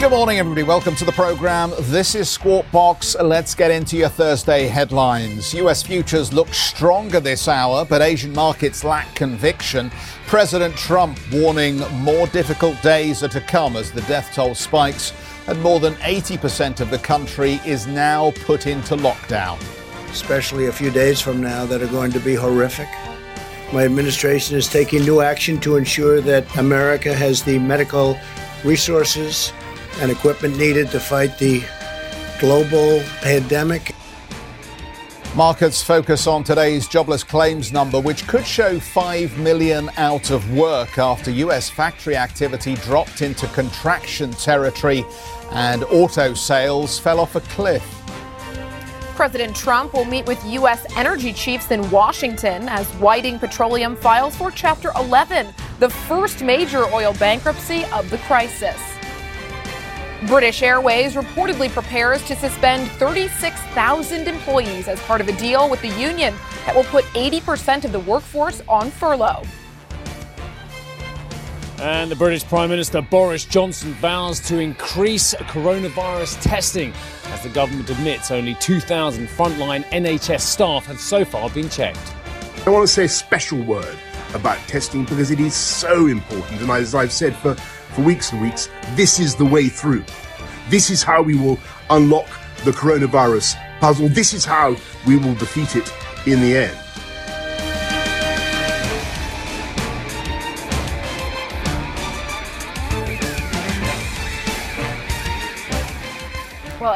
Good morning, everybody. Welcome to the program. This is Squawk Box. Let's get into your Thursday headlines. US futures look stronger this hour, but Asian markets lack conviction. President Trump warning more difficult days are to come as the death toll spikes, and more than 80% of the country is now put into lockdown. Especially a few days from now that are going to be horrific. My administration is taking new action to ensure that America has the medical resources and equipment needed to fight the global pandemic. Markets focus on today's jobless claims number, which could show 5 million out of work after US factory activity dropped into contraction territory and auto sales fell off a cliff. President Trump will meet with U.S. energy chiefs in Washington as Whiting Petroleum files for Chapter 11, the first major oil bankruptcy of the crisis. British Airways reportedly prepares to suspend 36,000 employees as part of a deal with the union that will put 80% of the workforce on furlough. And the British Prime Minister Boris Johnson vows to increase coronavirus testing as the government admits only 2,000 frontline NHS staff have so far been checked. I want to say a special word about testing because it is so important. And as I've said for for weeks and weeks, this is the way through. This is how we will unlock the coronavirus puzzle. This is how we will defeat it in the end.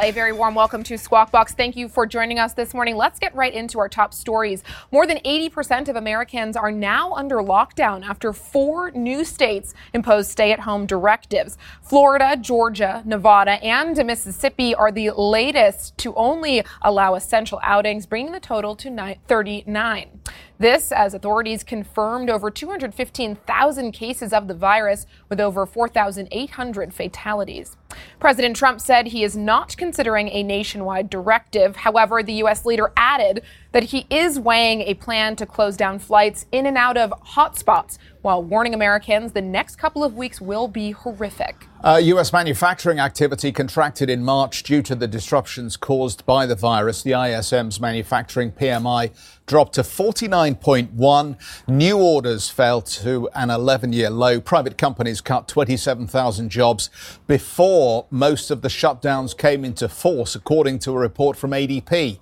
A very warm welcome to Squawk Box. Thank you for joining us this morning. Let's get right into our top stories. More than 80% of Americans are now under lockdown after four new states imposed stay at home directives. Florida, Georgia, Nevada, and Mississippi are the latest to only allow essential outings, bringing the total to 39. This, as authorities confirmed over 215,000 cases of the virus, with over 4,800 fatalities. President Trump said he is not considering a nationwide directive. However, the U.S. leader added that he is weighing a plan to close down flights in and out of hotspots while warning Americans the next couple of weeks will be horrific. Uh, U.S. manufacturing activity contracted in March due to the disruptions caused by the virus. The ISM's manufacturing PMI dropped to 49.1. New orders fell to an 11 year low. Private companies cut 27,000 jobs before most of the shutdowns came into force, according to a report from ADP.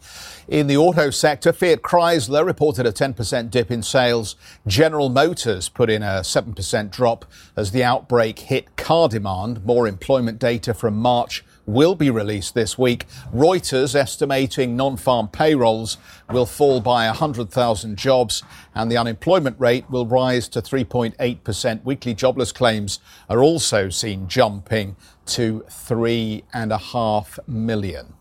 In the auto sector, Fiat Chrysler reported a 10% dip in sales. General Motors put in a 7% drop as the outbreak hit car demand. More employment data from March will be released this week. Reuters estimating non-farm payrolls will fall by 100,000 jobs and the unemployment rate will rise to 3.8%. Weekly jobless claims are also seen jumping to 3.5 million.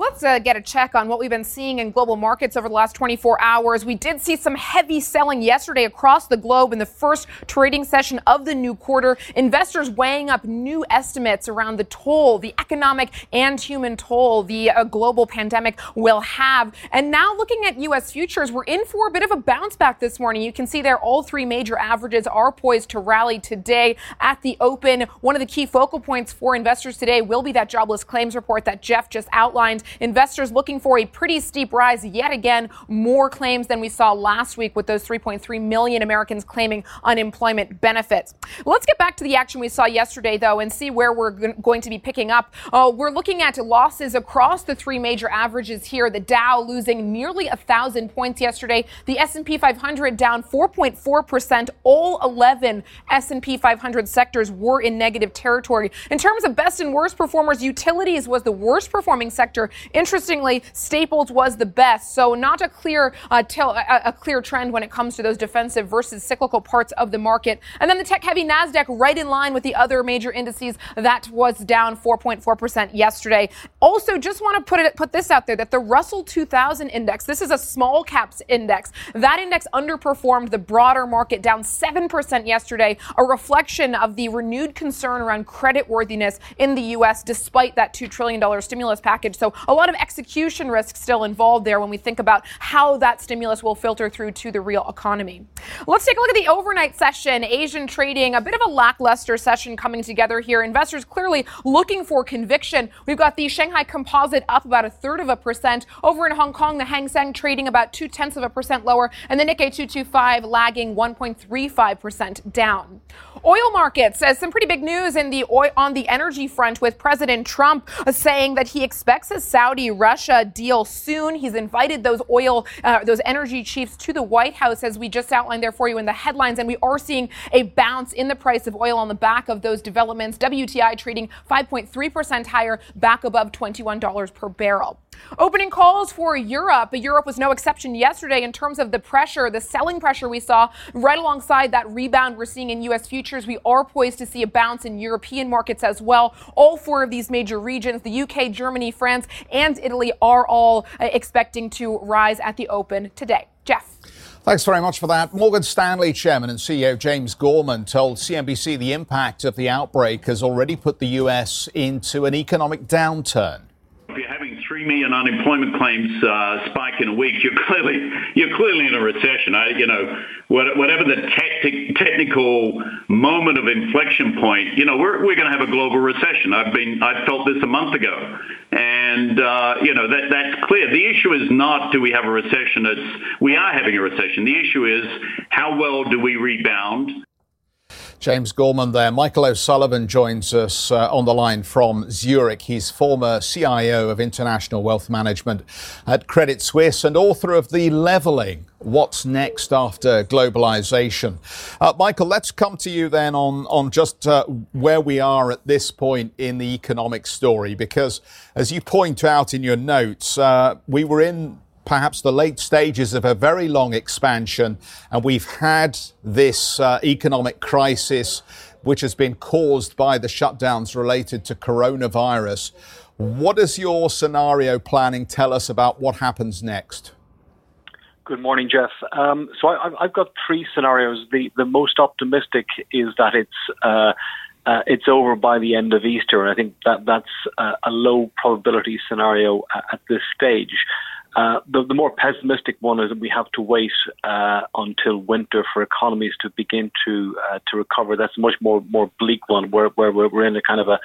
Let's uh, get a check on what we've been seeing in global markets over the last 24 hours. We did see some heavy selling yesterday across the globe in the first trading session of the new quarter. Investors weighing up new estimates around the toll, the economic and human toll the uh, global pandemic will have. And now looking at U.S. futures, we're in for a bit of a bounce back this morning. You can see there all three major averages are poised to rally today at the open. One of the key focal points for investors today will be that jobless claims report that Geoff just outlined. Investors looking for a pretty steep rise yet again, more claims than we saw last week with those 3.3 million Americans claiming unemployment benefits. Let's get back to the action we saw yesterday, though, and see where we're going to be picking up. Uh, we're looking at losses across the three major averages here. The Dow losing nearly a thousand points yesterday. The S&P 500 down 4.4 percent. All 11 S&P 500 sectors were in negative territory. In terms of best and worst performers, utilities was the worst performing sector Interestingly, Staples was the best, so not a clear uh, till, a, a clear trend when it comes to those defensive versus cyclical parts of the market. And then the tech-heavy Nasdaq, right in line with the other major indices, that was down 4.4 percent yesterday. Also, just want to put it put this out there that the Russell 2000 index, this is a small caps index, that index underperformed the broader market, down 7 percent yesterday, a reflection of the renewed concern around credit worthiness in the U.S. despite that $2 trillion stimulus package. So a lot of execution risk still involved there when we think about how that stimulus will filter through to the real economy. Let's take a look at the overnight session. Asian trading, a bit of a lackluster session coming together here. Investors clearly looking for conviction. We've got the Shanghai Composite up about a third of a percent. Over in Hong Kong, the Hang Seng trading about two tenths of a percent lower, and the Nikkei 225 lagging 1.35% down. Oil markets, uh, some pretty big news in the oil, on the energy front with President Trump saying that he expects a Saudi-Russia deal soon. He's invited those oil, uh, those energy chiefs to the White House, as we just outlined there for you in the headlines. And we are seeing a bounce in the price of oil on the back of those developments. WTI trading 5.3% higher, back above $21 per barrel. Opening calls for Europe. Europe was no exception yesterday in terms of the pressure, the selling pressure we saw right alongside that rebound we're seeing in U.S. futures. We are poised to see a bounce in European markets as well. All four of these major regions, the UK, Germany, France, and Italy, are all uh, expecting to rise at the open today. Geoff. Thanks very much for that. Morgan Stanley chairman and CEO James Gorman told CNBC the impact of the outbreak has already put the U.S. into an economic downturn three million unemployment claims uh, spike in a week, you're clearly you're clearly in a recession. I, you know, whatever the tactic, technical moment of inflection point, you know, we're we're going to have a global recession. I've been I felt this a month ago, and uh, you know that that's clear. The issue is not do we have a recession. It's we are having a recession. The issue is how well do we rebound. James Gorman there. Michael O'Sullivan joins us uh, on the line from Zurich. He's former CIO of International Wealth Management at Credit Suisse and author of The Leveling What's Next After Globalization. Uh, Michael, let's come to you then on, on just uh, where we are at this point in the economic story, because as you point out in your notes, uh, we were in perhaps the late stages of a very long expansion, and we've had this uh, economic crisis, which has been caused by the shutdowns related to coronavirus. What does your scenario planning tell us about what happens next? Good morning, Geoff. Um, so I, have got three scenarios. The the most optimistic is that it's uh, uh, it's over by the end of Easter, and I think that that's uh, a low probability scenario at this stage. Uh, the, the, more pessimistic one is that we have to wait uh, until winter for economies to begin to uh, to recover. That's a much more more bleak one, where where we're in a kind of a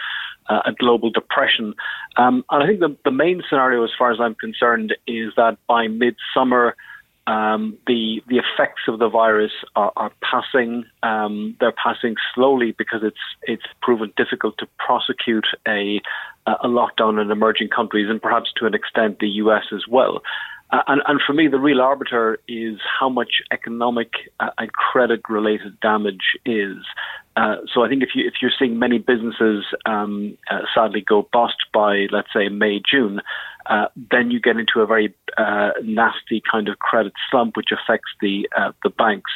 a global depression. Um, and I think the the main scenario, as far as I'm concerned, is that by midsummer um, the the effects of the virus are, are passing. Um, they're passing slowly because it's it's proven difficult to prosecute a a lockdown in emerging countries and perhaps to an extent the U.S. as well. Uh, and, and, for me, the real arbiter is how much economic uh, and credit related damage is. Uh, so I think if you if you're seeing many businesses um, uh, sadly go bust by let's say May June, uh, then you get into a very uh, nasty kind of credit slump, which affects the the banks.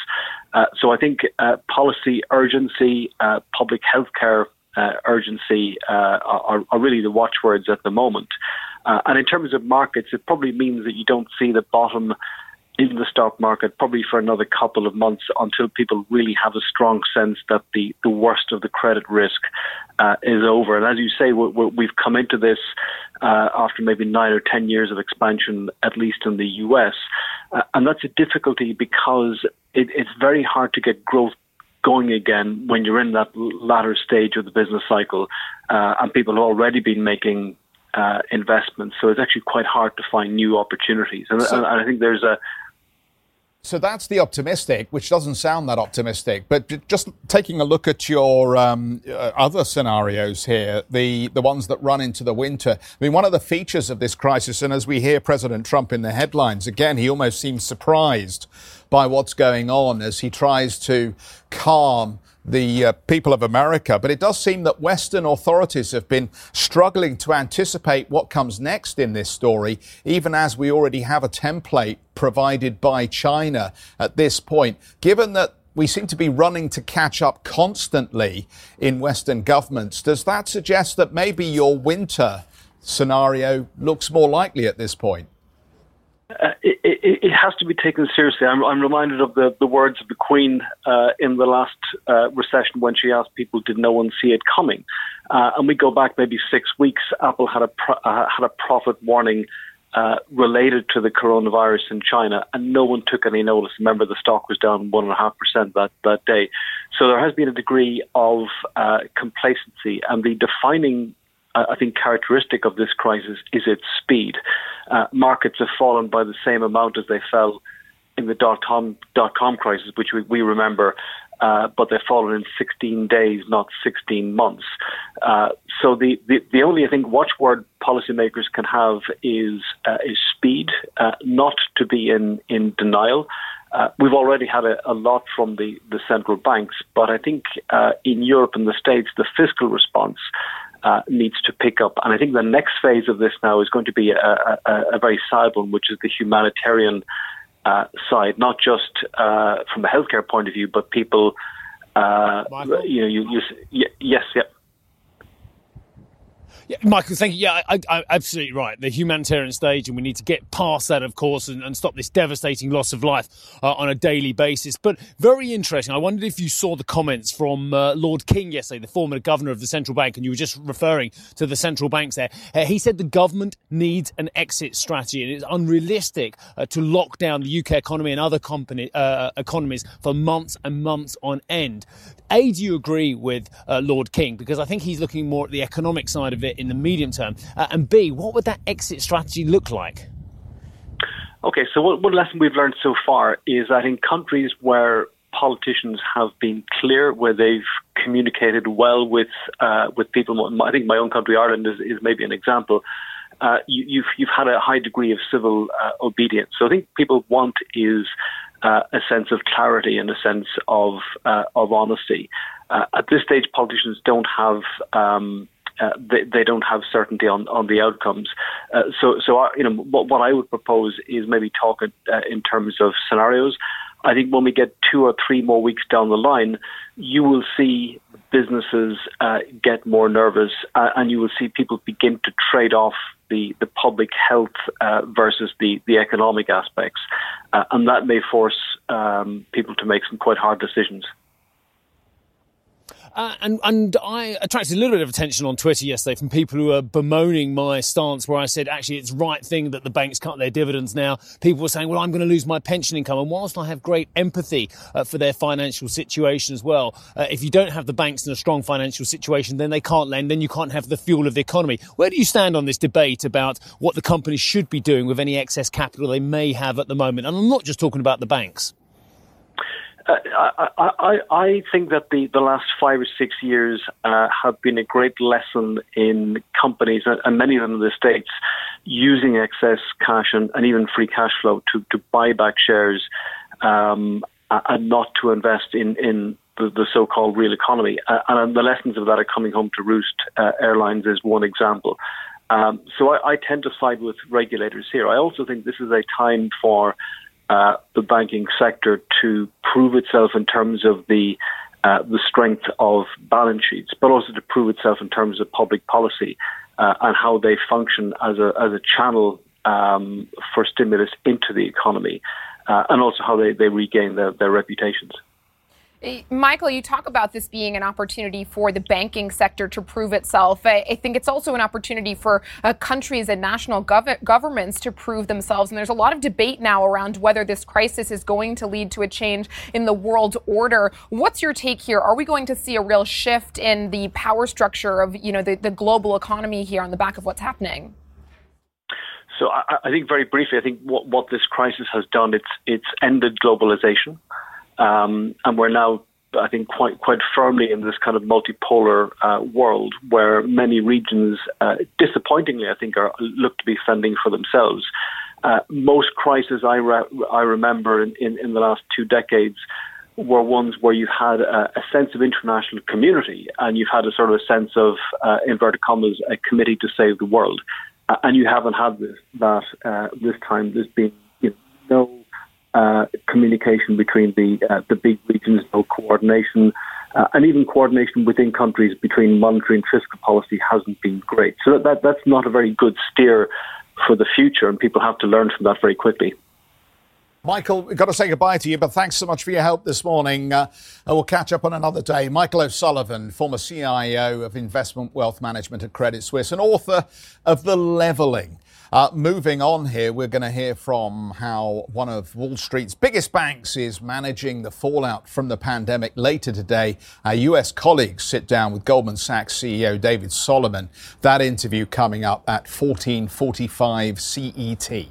so I think policy urgency, public health care urgency are, are really the watchwords at the moment. Uh, and in terms of markets, it probably means that you don't see the bottom in the stock market probably for another couple of months until people really have a strong sense that the, the worst of the credit risk uh, is over. And as you say, we have come into this uh, after maybe nine or ten years of expansion, at least in the US. Uh, and that's a difficulty because it, it's very hard to get growth going again when you're in that latter stage of the business cycle uh, and people have already been making uh, investments. So it's actually quite hard to find new opportunities. And, so, and, I think there's a. So that's the optimistic, which doesn't sound that optimistic. But just taking a look at your um, uh, other scenarios here, the, the ones that run into the winter. I mean, one of the features of this crisis, and as we hear President Trump in the headlines, again, he almost seems surprised by what's going on as he tries to calm the uh, people of America. But it does seem that Western authorities have been struggling to anticipate what comes next in this story, even as we already have a template provided by China at this point. Given that we seem to be running to catch up constantly in Western governments, does that suggest that maybe your winter scenario looks more likely at this point? Uh, it, it, has to be taken seriously. I'm, I'm reminded of the, the, words of the Queen uh, in the last uh, recession when she asked people, "Did no one see it coming?" Uh, and we go back maybe six weeks. Apple had a pro- uh, had a profit warning related to the coronavirus in China, and no one took any notice. Remember, the stock was down one and a half percent that that day. So there has been a degree of complacency, and the defining I think, characteristic of this crisis is its speed. Uh, markets have fallen by the same amount as they fell in the dot com, dot com crisis, which we, we remember, uh, but they've fallen in 16 days, not 16 months. Uh, so the, the, the, only, I think, watchword policymakers can have is, uh, is speed, uh, not to be in, in denial. Uh, we've already had a, a, lot from the, the central banks, but I think uh, in Europe and the States, the fiscal response uh, needs to pick up. And I think the next phase of this now is going to be a, a, a very sad one, which is the humanitarian uh, side, not just uh, from a healthcare point of view, but people. Uh, you know, you, you yes, yeah. Yeah, Michael, thank you. Yeah, I, I, absolutely right. The humanitarian stage, and we need to get past that, of course, and, and stop this devastating loss of life uh, on a daily basis. But very interesting. I wondered if you saw the comments from uh, Lord King yesterday, the former governor of the central bank, and you were just referring to the central banks there. Uh, he said the government needs an exit strategy, and it's unrealistic uh, to lock down the UK economy and other company, uh, economies for months and months on end. A, do you agree with uh, Lord King? Because I think he's looking more at the economic side of it in the medium term. Uh, and B, what would that exit strategy look like? Okay, so what, one lesson we've learned so far is that in countries where politicians have been clear, where they've communicated well with uh, with people, I think my own country, Ireland, is, is maybe an example. Uh, you, have you've, you've had a high degree of civil uh, obedience. So I think people want is uh, a sense of clarity and a sense of uh, of honesty. Uh, at this stage, politicians don't have. Um, uh, they, they, don't have certainty on, on the outcomes. Uh, so, so you know, what, what, I would propose is maybe talk uh, in terms of scenarios. I think when we get two or three more weeks down the line, you will see businesses get more nervous, and you will see people begin to trade off the, the public health uh, versus the, the economic aspects. Uh, and that may force um, people to make some quite hard decisions. Uh, and and I attracted a little bit of attention on Twitter yesterday from people who were bemoaning my stance, where I said actually it's right thing that the banks cut their dividends now. People were saying, well, I'm going to lose my pension income, and whilst I have great empathy uh, for their financial situation as well, uh, if you don't have the banks in a strong financial situation, then they can't lend, then you can't have the fuel of the economy. Where do you stand on this debate about what the companies should be doing with any excess capital they may have at the moment? And I'm not just talking about the banks. I, I, I, think that the, the last five or six years uh, have been a great lesson in companies, and many of them in the States, using excess cash and, and even free cash flow to, to buy back shares um, and not to invest in, in the, the so called real economy. Uh, and the lessons of that are coming home to roost. Uh, airlines is one example. Um, so I, I tend to side with regulators here. I also think this is a time for uh, the banking sector to prove itself in terms of the uh, the strength of balance sheets, but also to prove itself in terms of public policy uh, and how they function as a as a channel um, for stimulus into the economy, uh, and also how they, they regain their, their reputations. Eh, Michael, you talk about this being an opportunity for the banking sector to prove itself. I, think it's also an opportunity for uh, countries and national gov- governments to prove themselves. And there's a lot of debate now around whether this crisis is going to lead to a change in the world order. What's your take here? Are we going to see a real shift in the power structure of you know the, the global economy here on the back of what's happening? So I, I think very briefly, I think what, what this crisis has done, it's it's ended globalization. Um, and we're now, I think, quite quite firmly in this kind of multipolar uh, world where many regions, uh, disappointingly, I think, are look to be fending for themselves. Uh, most crises I, re- I remember in, in, in, the last two decades were ones where you had a, a, sense of international community and you've had a sort of a sense of, uh, inverted commas, a committee to save the world. Uh, and you haven't had this, that uh, this time. There's been uh, communication between the uh, the big regions, no coordination, uh, and even coordination within countries between monetary and fiscal policy hasn't been great. So that, that that's not a very good steer for the future, and people have to learn from that very quickly. Michael, we've got to say goodbye to you, but thanks so much for your help this morning. Uh, we'll catch up on another day. Michael O'Sullivan, former CIO of Investment Wealth Management at Credit Suisse and author of The Leveling. Uh, moving on here, we're going to hear from how one of Wall Street's biggest banks is managing the fallout from the pandemic later today. Our US colleagues sit down with Goldman Sachs CEO David Solomon. That interview coming up at 1445 CET.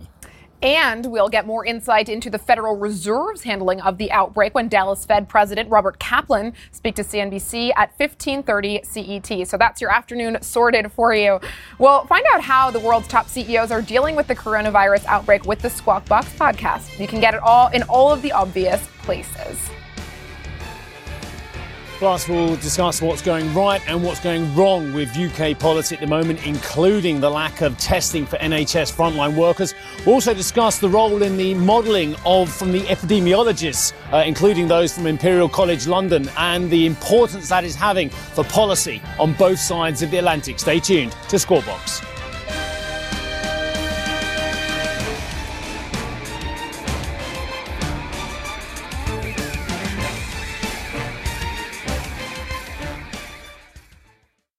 And we'll get more insight into the Federal Reserve's handling of the outbreak when Dallas Fed President Robert Kaplan speak to CNBC at 15:30 CET. So that's your afternoon sorted for you. We'll find out how the world's top CEOs are dealing with the coronavirus outbreak with the Squawk Box podcast. You can get it all in all of the obvious places. Plus, we'll discuss what's going right and what's going wrong with UK policy at the moment, including the lack of testing for NHS frontline workers. We'll also discuss the role in the modelling of from the epidemiologists, uh, including those from Imperial College London, and the importance that is having for policy on both sides of the Atlantic. Stay tuned to Squawkbox.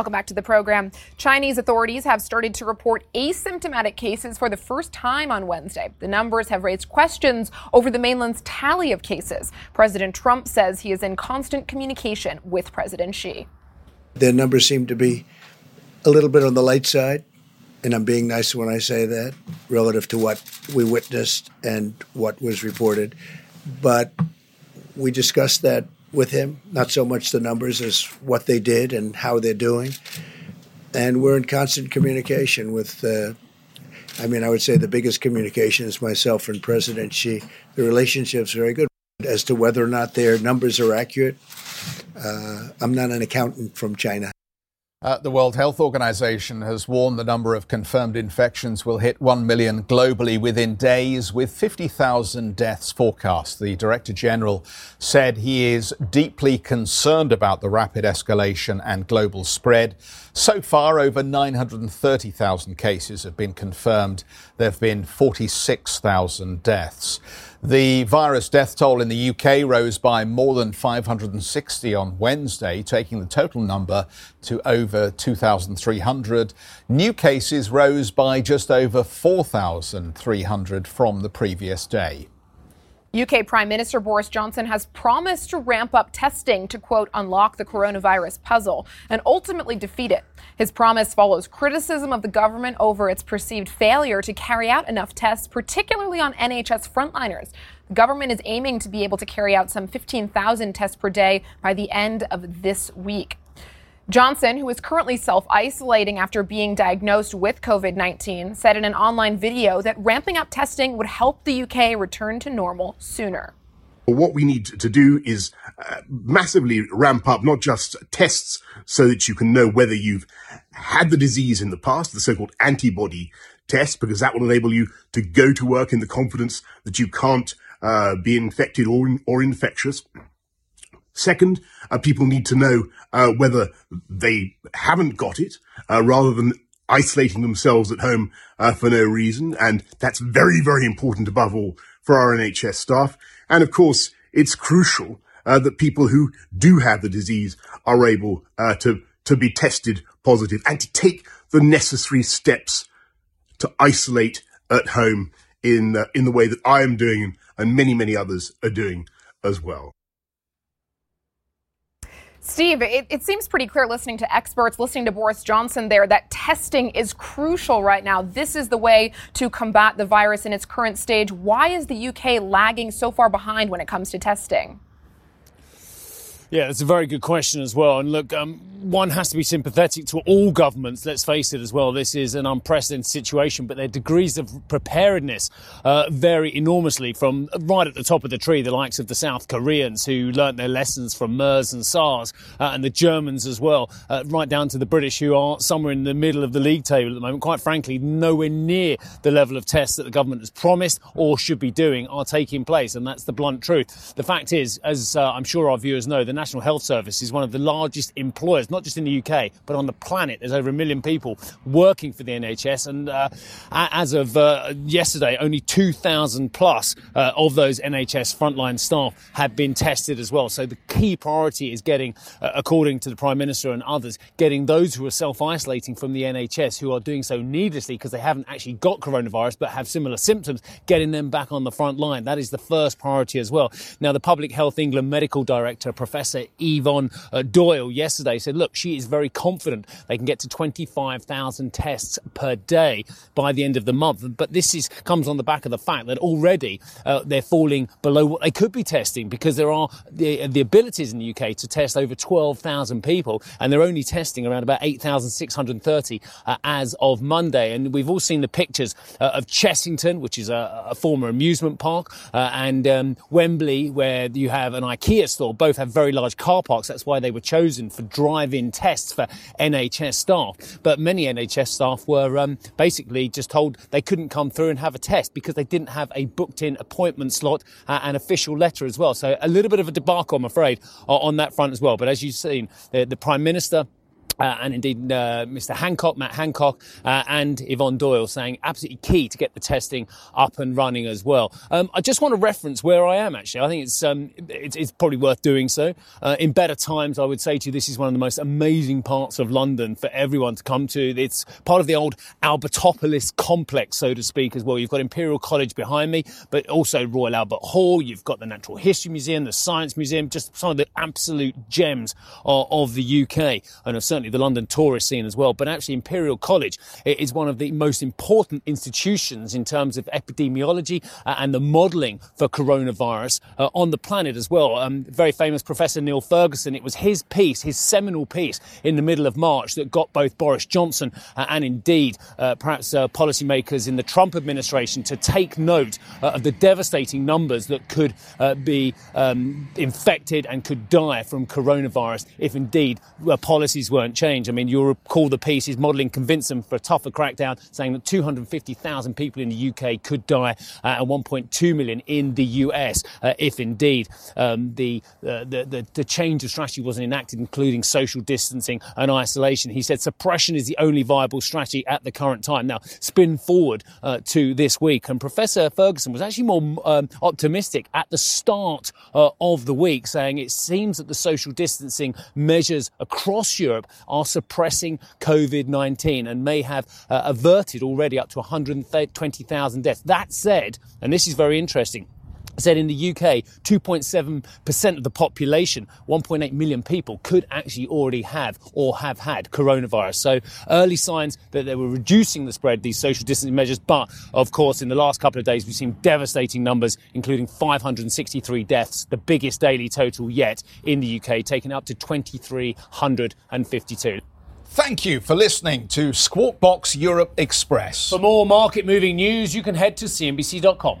Welcome back to the program. Chinese authorities have started to report asymptomatic cases for the first time on Wednesday. The numbers have raised questions over the mainland's tally of cases. President Trump says he is in constant communication with President Xi. Their numbers seem to be a little bit on the light side, and I'm being nice when I say that, relative to what we witnessed and what was reported. But we discussed that with him, not so much the numbers as what they did and how they're doing. And we're in constant communication with, uh, I mean, I would say the biggest communication is myself and President Xi. The relationship's very good. As to whether or not their numbers are accurate, uh, I'm not an accountant from China. Uh, the World Health Organization has warned the number of confirmed infections will hit 1 million globally within days, with 50,000 deaths forecast. The Director General said he is deeply concerned about the rapid escalation and global spread. So far, over 930,000 cases have been confirmed. There have been 46,000 deaths. The virus death toll in the UK rose by more than 560 on Wednesday, taking the total number to over 2,300. New cases rose by just over 4,300 from the previous day. UK Prime Minister Boris Johnson has promised to ramp up testing to, quote, unlock the coronavirus puzzle and ultimately defeat it. His promise follows criticism of the government over its perceived failure to carry out enough tests, particularly on NHS frontliners. The government is aiming to be able to carry out some 15,000 tests per day by the end of this week. Johnson, who is currently self isolating after being diagnosed with COVID 19, said in an online video that ramping up testing would help the UK return to normal sooner. What we need to do is uh, massively ramp up not just tests so that you can know whether you've had the disease in the past, the so-called antibody test, because that will enable you to go to work in the confidence that you can't uh, be infected or, or infectious. Second, uh, people need to know uh, whether they haven't got it, uh, rather than isolating themselves at home uh, for no reason. And that's very, very important above all for our NHS staff. And of course, it's crucial uh, that people who do have the disease are able uh, to, to be tested positive and to take the necessary steps to isolate at home in in the way that I am doing and many many others are doing as well. Steve, it, it, seems pretty clear listening to experts, listening to Boris Johnson there, that testing is crucial right now. This is the way to combat the virus in its current stage. Why is the UK lagging so far behind when it comes to testing? Yeah, that's a very good question as well. And look, um, one has to be sympathetic to all governments. Let's face it as well. This is an unprecedented situation, but their degrees of preparedness uh, vary enormously from right at the top of the tree, the likes of the South Koreans who learnt their lessons from MERS and SARS, uh, and the Germans as well, uh, right down to the British who are somewhere in the middle of the league table at the moment. Quite frankly, nowhere near the level of tests that the government has promised or should be doing are taking place, and that's the blunt truth. The fact is, as uh, I'm sure our viewers know, the National Health Service is one of the largest employers not just in the UK, but on the planet. There's over a million people working for the NHS, and uh, as of uh, yesterday, only 2,000 plus uh, of those NHS frontline staff have been tested as well. So the key priority is getting, uh, according to the Prime Minister and others, getting those who are self isolating from the NHS, who are doing so needlessly because they haven't actually got coronavirus but have similar symptoms, getting them back on the front line. That is the first priority as well. Now, the Public Health England Medical Director, Professor Yvonne uh, Doyle, yesterday said, look, she is very confident they can get to 25,000 tests per day by the end of the month. But this is comes on the back of the fact that already uh, they're falling below what they could be testing because there are the, the abilities in the UK to test over 12,000 people and they're only testing around about 8,630 uh, as of Monday. And we've all seen the pictures uh, of Chessington, which is a, a former amusement park, uh, and um, Wembley, where you have an IKEA store. Both have very large car parks. That's why they were chosen for drive-in tests for NHS staff. But many NHS staff were um, basically just told they couldn't come through and have a test because they didn't have a booked-in appointment slot uh, and official letter as well. So a little bit of a debacle, I'm afraid, on that front as well. But as you've seen, the, the Prime Minister uh, and indeed uh, Mr. Hancock, Matt Hancock, uh, and Yvonne Doyle saying absolutely key to get the testing up and running as well. Um, I just want to reference where I am actually. I think it's um, it's, it's, probably worth doing so. Uh, in better times, I would say to you, this is one of the most amazing parts of London for everyone to come to. It's part of the old Albertopolis complex, so to speak, as well. You've got Imperial College behind me, but also Royal Albert Hall. You've got the Natural History Museum, the Science Museum, just some of the absolute gems of, of the UK, and certainly the London tourist scene as well. But actually, Imperial College is one of the most important institutions in terms of epidemiology uh, and the modelling for coronavirus uh, on the planet as well. Um, very famous Professor Neil Ferguson, it was his piece, his seminal piece in the middle of March that got both Boris Johnson uh, and indeed perhaps policymakers in the Trump administration to take note of the devastating numbers that could be um, infected and could die from coronavirus if indeed policies weren't change. I mean, you'll recall the piece is modelling convince them for a tougher crackdown, saying that 250,000 people in the UK could die uh, and 1.2 million in the US uh, if indeed um, the, uh, the, the, the change of strategy wasn't enacted, including social distancing and isolation. He said suppression is the only viable strategy at the current time. Now, spin forward uh, to this week, and Professor Ferguson was actually more um, optimistic at the start uh, of the week, saying it seems that the social distancing measures across Europe are suppressing COVID 19 and may have uh, averted already up to 120,000 deaths. That said, and this is very interesting, said in the UK, 2.7% of the population, 1.8 million people, could actually already have or have had coronavirus. So early signs that they were reducing the spread, these social distancing measures. But of course, in the last couple of days, we've seen devastating numbers, including 563 deaths, the biggest daily total yet in the UK, taking up to 2,352. Thank you for listening to Squawk Box Europe Express. For more market moving news, you can head to CNBC.com.